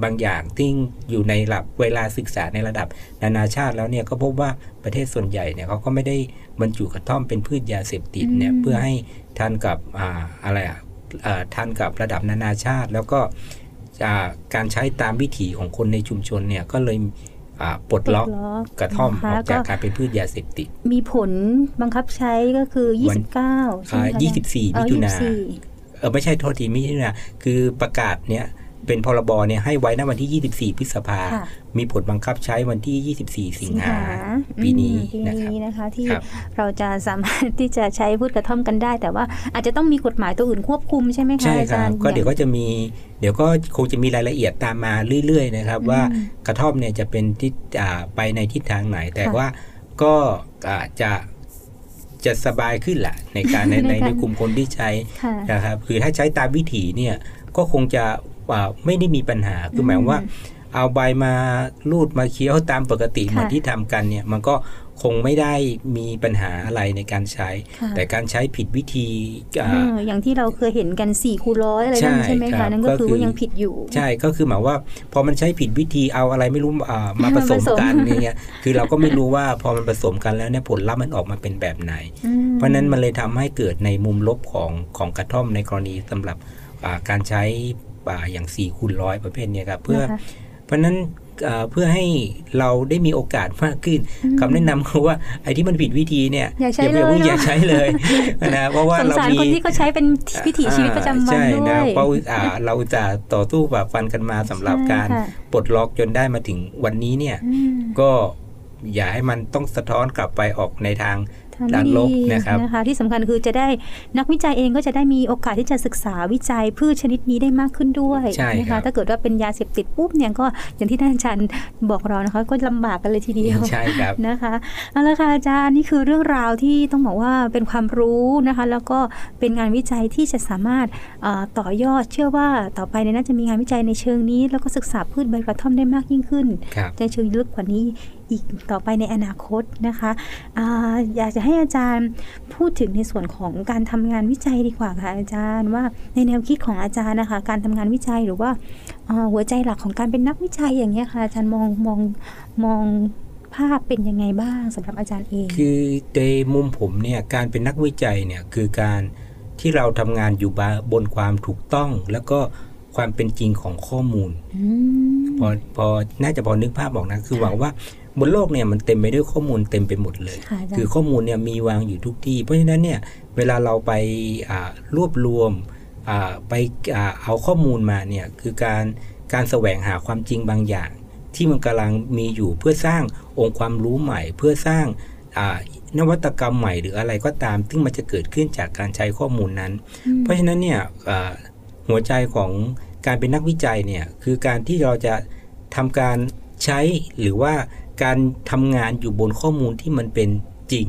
[SPEAKER 2] บางอย่างที่อยู่ในระดับเวลาศึกษาในระดับ นานาชาติแล้วเนี่ยก็พบว่าประเทศส่วนใหญ่เนี่ยเขาก็ไม่ได้บรรจุกระท่อมเป็นพืชยาเสพติดเนี่ยเพื่อให้ทันกับออะไรอะ ทันกับระดับนานาชาติ แล้วก็อ่าการใช้ตามวิถีของคนในชุมชนเนี่ยก็เลยอ่าปลดล็อก
[SPEAKER 1] ปลดล็อก
[SPEAKER 2] กระท่อม
[SPEAKER 1] นะคะ
[SPEAKER 2] ออกจาก
[SPEAKER 1] ก็
[SPEAKER 2] การเป็นพืชยาเสพติด
[SPEAKER 1] มีผลบังคับใช้ก็คือ
[SPEAKER 2] วัน
[SPEAKER 1] 29ใช่ไหม
[SPEAKER 2] อ่า
[SPEAKER 1] คะ
[SPEAKER 2] 24
[SPEAKER 1] อ๋อ
[SPEAKER 2] มิถุนา
[SPEAKER 1] 24
[SPEAKER 2] เออไม่ใช่โทษทีมิถุนาคือประกาศเนี่ย เป็นพรบเนี่ยให้ไว้ณวันที่ 24 พฤษภา
[SPEAKER 1] ค่ะ
[SPEAKER 2] มีผลบังคับใช้วันที่ 24 สิงหา
[SPEAKER 1] อืม
[SPEAKER 2] ปีนี้
[SPEAKER 1] ปี
[SPEAKER 2] นะครับ
[SPEAKER 1] นี้นะคะ ที่
[SPEAKER 2] ครับ
[SPEAKER 1] เราจะสามารถที่จะใช้พืชกระท่อมกันได้ แต่ว่าอาจจะต้องมีกฎหมายตัวอื่นควบคุมใช่ไหมคะ
[SPEAKER 2] ใช่
[SPEAKER 1] อา
[SPEAKER 2] ค
[SPEAKER 1] จา
[SPEAKER 2] รั
[SPEAKER 1] ร
[SPEAKER 2] บ
[SPEAKER 1] ย์
[SPEAKER 2] ก็เดี๋ยวก็จะมีเดี๋ยวก็คงจะมีรายละเอียดตามมาเรื่อย ๆ นะครับ ว่ากระท่อมเนี่ยจะเป็นทิศอ่าไปในทิศทางไหน แต่ว่าก็อาจจะจะสบายขึ้นแหละในการในในในกลุ่มคนที่ใช้
[SPEAKER 1] ค่ะ
[SPEAKER 2] นะครับคือถ้าใช้ตามวิถีเนี่ยก็คงจะ อ่าไม่ได้มีปัญหาคือหมายความว่า เอาใบมาลูดมาเคี้ยวตามปกติ
[SPEAKER 1] ค่ะ
[SPEAKER 2] เหมือนที่ทำกันเนี่ยมันก็คงไม่ได้มีปัญหาอะไรในการใช้
[SPEAKER 1] ค่ะ
[SPEAKER 2] แต่การใช้ผิดวิธีอ่า
[SPEAKER 1] เอออย่างที่เราเคยเห็นกัน4คูณร้อยอะไรนั่น
[SPEAKER 2] ใช่
[SPEAKER 1] ใช่ไหม
[SPEAKER 2] ครั
[SPEAKER 1] คะ
[SPEAKER 2] บ
[SPEAKER 1] นั่นก็
[SPEAKER 2] ก็
[SPEAKER 1] คือ
[SPEAKER 2] คือ
[SPEAKER 1] ว่ายังผิดอยู่
[SPEAKER 2] ใช่ก็คือหมายว่า พอมันใช้ผิดวิธีเอาอะไรไม่รู้อ่ามาผสมกัน
[SPEAKER 1] ผสม
[SPEAKER 2] เนี่ยคือเราก็ไม่รู้ว่าพอมันผสมกันแล้วเนี่ยผลลัพธ์มันออกมาเป็นแบบไหน
[SPEAKER 1] อืม
[SPEAKER 2] เพราะฉะนั้นมันเลยทำให้เกิดในมุมลบของของกระท่อมในกรณีสำหรับอ่าการใช้ อ่าอย่าง4คูณร้อยประเภทเนี้ครับเพื่อ
[SPEAKER 1] นะคะ
[SPEAKER 2] เพราะฉะนั้นเอ่อเพื่อให้เราได้มีโอกาสมากขึ้น
[SPEAKER 1] อืม
[SPEAKER 2] คำแนะนำคือว่าไอ้ที่มันผิดวิธีเนี่ย
[SPEAKER 1] อย่าใช้
[SPEAKER 2] ไปพิ่ง
[SPEAKER 1] เลยเนอะ
[SPEAKER 2] อย่าใช้เลยนะเพราะว่า
[SPEAKER 1] สง
[SPEAKER 2] เรา
[SPEAKER 1] สาร
[SPEAKER 2] มี
[SPEAKER 1] คนที่เขาใช้เป็นวิถีชีวิตประจำวัน
[SPEAKER 2] ใช่
[SPEAKER 1] ด้ว
[SPEAKER 2] นะ
[SPEAKER 1] ย
[SPEAKER 2] เพราะอ่าเราจะต่อสู้แบบฟันกันมาสำหรับ
[SPEAKER 1] ใช่
[SPEAKER 2] การ
[SPEAKER 1] ค่ะ
[SPEAKER 2] ปลดล็อกจนได้มาถึงวันนี้เนี่ย
[SPEAKER 1] อืม
[SPEAKER 2] ก็อย่าให้มันต้องสะท้อนกลับไปออกในทาง
[SPEAKER 1] ทาง
[SPEAKER 2] ด้าน
[SPEAKER 1] ที่
[SPEAKER 2] ลบ
[SPEAKER 1] ดี
[SPEAKER 2] นะครับ
[SPEAKER 1] นะคะ ที่สำคัญคือจะได้นักวิจัยเองก็จะได้มีโอกาสที่จะศึกษาวิจัยพืชชนิดนี้ได้มากขึ้นด้วย
[SPEAKER 2] ใช่
[SPEAKER 1] นะ
[SPEAKER 2] ครั
[SPEAKER 1] คะ
[SPEAKER 2] บ
[SPEAKER 1] ถ้าเกิดว่าเป็นยาเสพติดปุ๊บเนี่ยก็อย่างที่ท่านอาจารย์บอกเรานะคะ ก็ลำบากกันเลยทีเดียว
[SPEAKER 2] ใช่ครับ
[SPEAKER 1] นะคะเอาละค่ะอาจารย์นี่คือเรื่องราวที่ต้องบอกว่าเป็นความรู้นะคะ แล้วก็เป็นงานวิจัยที่จะสามารถเอ่อต่อยอดเชื่อว่าต่อไปเนี่ยน่าจะมีงานวิจัยในเชิงนี้ แล้วก็ศึกษาพืชใบกระท่อมได้มากยิ่งขึ้น
[SPEAKER 2] ครับ
[SPEAKER 1] ในเชิงลึกกว่านี้ อีกต่อไปในอนาคตนะคะอาอยากจะให้อาจารย์พูดถึงในส่วนของการทำงานวิจัยดีกว่าค่ะอาจารย์ว่าในแนวคิดของอาจารย์นะคะ การทำงานวิจัยหรือว่าอ่าหัวใจหลักของการเป็นนักวิจัยอย่างเงี้ยค่ะอาจารย์มองมองมองภาพเป็นยังไงบ้างสำหรับอาจารย์เอง
[SPEAKER 2] คือในมุมผมเนี่ยการเป็นนักวิจัยเนี่ยคือการที่เราทำงานอยู่บนความถูกต้องแล้วก็ความเป็นจริงของข้อมูล
[SPEAKER 1] ม
[SPEAKER 2] พอพอน่าจะพอนึกภาพบอกนะ คือหวังว่า บนโลกเนี่ยมันเต็มไปด้วยข้อมูลเต็มไปหมดเลย
[SPEAKER 1] ค่ะอาจาร
[SPEAKER 2] คือ
[SPEAKER 1] ย์
[SPEAKER 2] ข้อมูลเนี่ยมีวางอยู่ทุกที่ เพราะฉะนั้นเนี่ยเวลาเราไปอ่ารวบรวมอ่าไปอ่าเอาข้อมูลมาเนี่ยคือการการแสวงหาความจริงบางอย่าง ที่มันกำลังมีอยู่เพื่อสร้างองค์ความรู้ใหม่ เพื่อสร้างอ่านวัตกรรมใหม่หรืออะไรก็ตาม ซึ่งมันจะเกิดขึ้นจากการใช้ข้อมูลนั้น
[SPEAKER 1] อืม
[SPEAKER 2] เพราะฉะนั้นเนี่ยอ่าหัวใจของการเป็นนักวิจัยเนี่ยคือการที่เราจะทำการใช้หรือว่า การทำงานอยู่บนข้อมูลที่มันเป็นจริง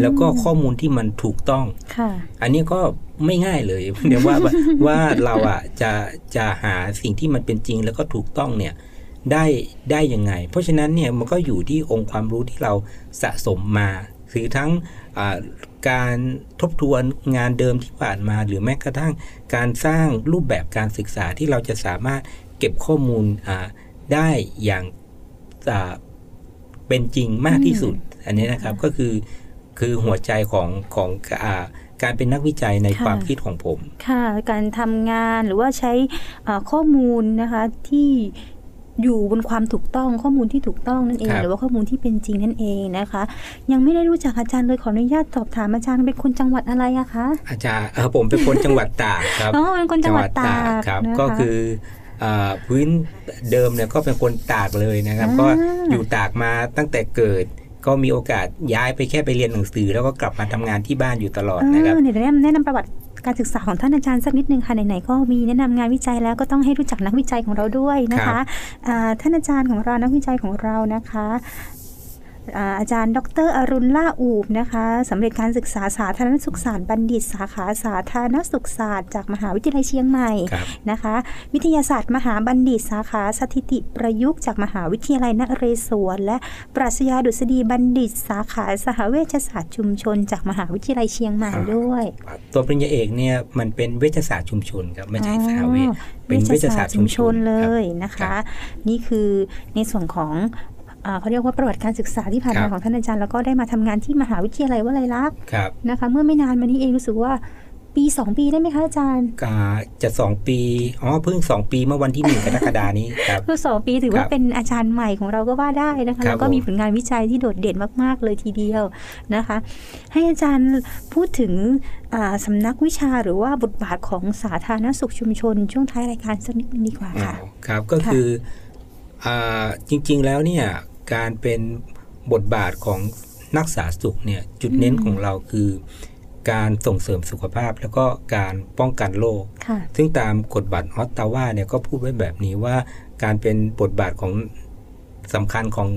[SPEAKER 2] แล้วก็ข้อมูลที่มันถูกต้อง
[SPEAKER 1] ค่ะ
[SPEAKER 2] อันนี้ก็ไม่ง่ายเลยเดี๋ยวว่าว่าว่าเราอะจะจะหาสิ่งที่มันเป็นจริงแล้วก็ถูกต้องเนี่ยได้ได้ยังไง เพราะฉะนั้นเนี่ยมันก็อยู่ที่องค์ความรู้ที่เราสะสมมาคือทั้งอ่าการทบทวนงานเดิมที่ผ่านมา หรือแม้กระทั่งการสร้างรูปแบบการศึกษาที่เราจะสามารถเก็บข้อมูลอ่าได้อย่างอ่า เป็นจริงมากที่สุด อันนี้นะครับก็คือคือหัวใจของของอ่าการเป็นนักวิจัยใน
[SPEAKER 1] ค่ะ
[SPEAKER 2] ความคิดของผม
[SPEAKER 1] ค่ะ การทำงานหรือว่าใช้เอ่อข้อมูลนะคะที่อยู่บนความถูกต้องข้อมูลที่ถูกต้องนั่นเอง
[SPEAKER 2] ครับ
[SPEAKER 1] หรือว่าข้อมูลที่เป็นจริงนั่นเองนะคะ ยังไม่ได้รู้จักอาจารย์เลยขออนุญาตสอบถามอาจารย์เป็นคนจังหวัดอะไรอะคะ
[SPEAKER 2] อาจารย์เออผมเป็นคนจังหวัดตากครับ
[SPEAKER 1] อ๋อเป็นคนจังหวัดตาก
[SPEAKER 2] ครับ
[SPEAKER 1] นะคะ
[SPEAKER 2] ก็คืออ่า พื้นเดิมเนี่ยก็เป็นคนตากเลยนะครับ
[SPEAKER 1] อ่า
[SPEAKER 2] ก็อยู่ตากมาตั้งแต่เกิดก็มีโอกาสย้ายไปแค่ไปเรียนหนังสือ แล้วก็กลับมาทำงานที่บ้านอยู่ตลอดนะครับ
[SPEAKER 1] เออเดี๋ยวแนะนำแนะนำประวัติการศึกษาของท่านอาจารย์สักนิดนึงค่ะไหนๆก็มีแนะนำงานวิจัยแล้วก็ต้องให้รู้จักนักวิจัยของเราด้วยนะ
[SPEAKER 2] ครั
[SPEAKER 1] คะ
[SPEAKER 2] บ
[SPEAKER 1] อ่าท่านอาจารย์ของเรานักวิจัยของเรานะคะ อาอาจารย์ดรอรุณล่าอูบนะคะสำเร็จการศึกษาสาธารณสุขศาสตร์บัณฑิต สาขาสาธารณสุขศาสตร์จากมหาวิทยาลัยเชียงใหม่
[SPEAKER 2] ครับ
[SPEAKER 1] นะคะ วิทยาศาสตร์มหาบัณฑิต สาขาสถิติประยุกต์จากมหาวิทยาลัยนเรศวร และปรัชญาดุษฎีบัณฑิต สาขาสหเวชศาสตร์ชุมชน จากมหาวิทยาลัยเชียงใหม่ด้วย
[SPEAKER 2] ตัวปริญญาเอกเนี่ยมันเป็นเวชศาสตร์ชุมชนครับไม่ใช่สหเวช
[SPEAKER 1] อ๋อ
[SPEAKER 2] เป็นเวชศาสตร์ชุมชน
[SPEAKER 1] เล
[SPEAKER 2] ครับ
[SPEAKER 1] ยนะ
[SPEAKER 2] ครั
[SPEAKER 1] คะ
[SPEAKER 2] บ
[SPEAKER 1] นี่คือในส่วนของอ่า เขาเรียกว่าประวัติการศึกษาที่ผ่าน
[SPEAKER 2] ครั
[SPEAKER 1] มา
[SPEAKER 2] บ
[SPEAKER 1] ของท่านอาจารย์แล้วก็ได้มาทำงานที่มหาวิทยาลัยวลัยลักษณ์
[SPEAKER 2] ครับ
[SPEAKER 1] นะคะ เมื่อไม่นานมานี้เองรู้สึกว่าปีสองปีได้ไหมคะอาจารย์
[SPEAKER 2] กาจะสองปี อ๋อเพิ่งสองปีเมื่อวันที่หนึ่งกรกฎานี้ครับ
[SPEAKER 1] คือสองปีถือว่า
[SPEAKER 2] ครับ
[SPEAKER 1] เป็นอาจารย์ใหม่ของเราก็ว่าได้นะคะ
[SPEAKER 2] ครับ
[SPEAKER 1] แล้วก็มีผลงานวิจัยที่โดดเด่นมาก ๆ เลยทีเดียวนะคะ ให้อาจารย์พูดถึงอ่าสำนักวิชาหรือว่าบทบาทของสาธารณสุขชุมชน ช่วงท้ายรายการสักนิดนึงดีกว่า
[SPEAKER 2] อ๋อ
[SPEAKER 1] ค่ะ
[SPEAKER 2] ครับก็
[SPEAKER 1] ค่ะ
[SPEAKER 2] คืออ่าจริง ๆ แล้วเนี่ย การเป็นบทบาทของนักสาธารณสุขเนี่ยจุดเน้นของเราคือการส่งเสริมสุขภาพแล้วก็การป้องกันโรค
[SPEAKER 1] ค่ะ
[SPEAKER 2] ซึ่งตามกฎบัตรออตตาวาเนี่ยก็พูดไว้แบบนี้ว่าการเป็นบทบาทของสำคัญของ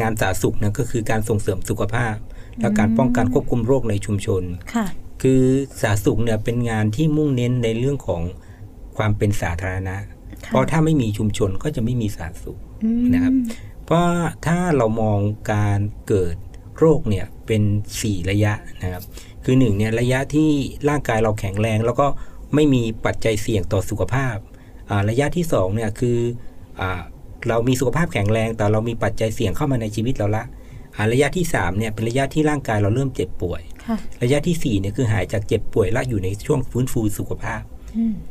[SPEAKER 2] งานสาธารณสุขเนี่ยก็คือการส่งเสริมสุขภาพ และการป้องกันควบคุมโรคในชุมชน
[SPEAKER 1] ค่ะ
[SPEAKER 2] คือสาธารณสุขเนี่ยเป็นงานที่มุ่งเน้นในเรื่องของความเป็นสาธารณะ
[SPEAKER 1] ค่ะ
[SPEAKER 2] เพราะถ้าไม่มีชุมชนก็จะไม่มีสาธารณสุข
[SPEAKER 1] อืม
[SPEAKER 2] นะครับ เพราะถ้าเรามองการเกิดโรคเนี่ยเป็น 4 ระยะนะครับ คือหนึ่งเนี่ยระยะที่ร่างกายเราแข็งแรง แล้วก็ไม่มีปัจจัยเสี่ยงต่อสุขภาพอ่าระยะที่2เนี่ยคืออาเรามีสุขภาพแข็งแรง แต่เรามีปัจจัยเสี่ยงเข้ามาในชีวิตเราละอ่าระยะที่3เนี่ยเป็นระยะที่ร่างกายเราเริ่มเจ็บป่วย
[SPEAKER 1] ค่ะ
[SPEAKER 2] ระยะที่4เนี่ยคือหายจากเจ็บป่วยและอยู่ในช่วงฟื้นฟูสุขภาพ
[SPEAKER 1] อืม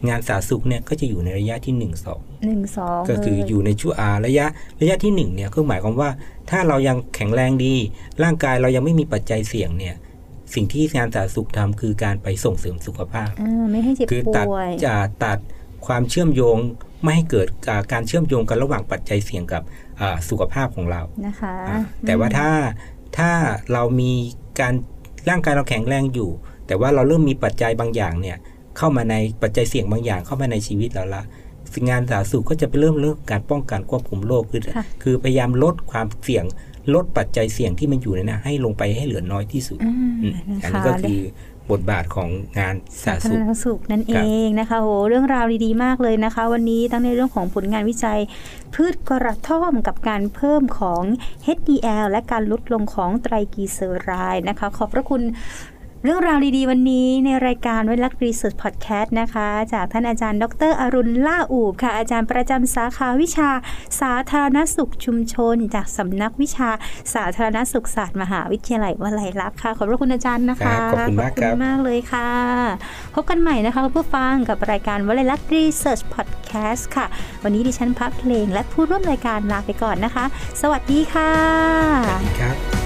[SPEAKER 2] งานสาธารณสุขเนี่ยก็จะอยู่ในระยะที่1 2
[SPEAKER 1] หนึ่งสอง
[SPEAKER 2] ก็คือ
[SPEAKER 1] เลย
[SPEAKER 2] อยู่ในช่วงอ่าระยะระยะที่หนึ่งเนี่ยก็หมายความว่า ถ้าเรายังแข็งแรงดี ร่างกายเรายังไม่มีปัจจัยเสี่ยงเนี่ยสิ่งที่งานสาธารณสุขทำคือการไปส่งเสริมสุขภาพ
[SPEAKER 1] อ่าไม่ให้เจ็บ
[SPEAKER 2] คือตัด
[SPEAKER 1] ป่วย
[SPEAKER 2] จะตัดความเชื่อมโยงไม่ให้เกิดอ่าการเชื่อมโยงกันระหว่างปัจจัยเสี่ยงกับอ่าสุขภาพของเรา
[SPEAKER 1] นะคะ
[SPEAKER 2] อ่าแต่ว่าถ้าถ้าเรามีการร่างกายเราแข็งแรงอยู่ แต่ว่าเราเริ่มมีปัจจัยบางอย่างเนี่ย เข้ามาในปัจจัยเสี่ยงบางอย่างเข้ามาในชีวิตเราละงานสาธารณสุขก็จะไปเริ่มเรื่องการป้องกันควบคุมโรคคือ
[SPEAKER 1] ค่ะ
[SPEAKER 2] คือพยายามลดความเสี่ยงลดปัจจัยเสี่ยงที่มันอยู่เนยนะให้ลงไปให้เหลือน้อยที่สุด
[SPEAKER 1] อืม
[SPEAKER 2] อืม
[SPEAKER 1] นะ
[SPEAKER 2] อัน
[SPEAKER 1] คะ
[SPEAKER 2] นี้ก็คือบทบาทของงานสา
[SPEAKER 1] สา
[SPEAKER 2] ธารณ
[SPEAKER 1] ธาร
[SPEAKER 2] สุข
[SPEAKER 1] ณสุขนั่นเอ
[SPEAKER 2] ครับ
[SPEAKER 1] งนะคะโหเรื่องราวดีๆมากเลยนะคะ วันนี้ทั้งในเรื่องของผลงานวิจัย พืชกระท่อมกับการเพิ่มของ HDL และการลดลงของไตรกลีเซอไรด์นะคะ ขอบพระคุณ เรื่องราวดีๆ วันนี้ในรายการวลัยลักษณ์ Research Podcast นะคะ จากท่านอาจารย์ ดร อรุณล่าอูบค่ะ อาจารย์ประจำสาขาวิชา สาธารณสุขชุมชน จากสำนักวิชาสาธารณสุขศาสตร์มหาวิทยาลัยวลัยลักษณ์ค่ะ ขอบพระคุณอาจารย์นะ
[SPEAKER 2] คะ
[SPEAKER 1] ครั
[SPEAKER 2] บขอบคุณมากครับ
[SPEAKER 1] มากเลยค่ะ พบกันใหม่นะคะคุณผู้ฟังกับรายการวลัยลักษณ์ Research Podcast ค่ะ วันนี้ดิฉันพักเพลงและผู้ร่วมรายการลาไปก่อนนะคะ สวัสดีค่ะ
[SPEAKER 2] ครับ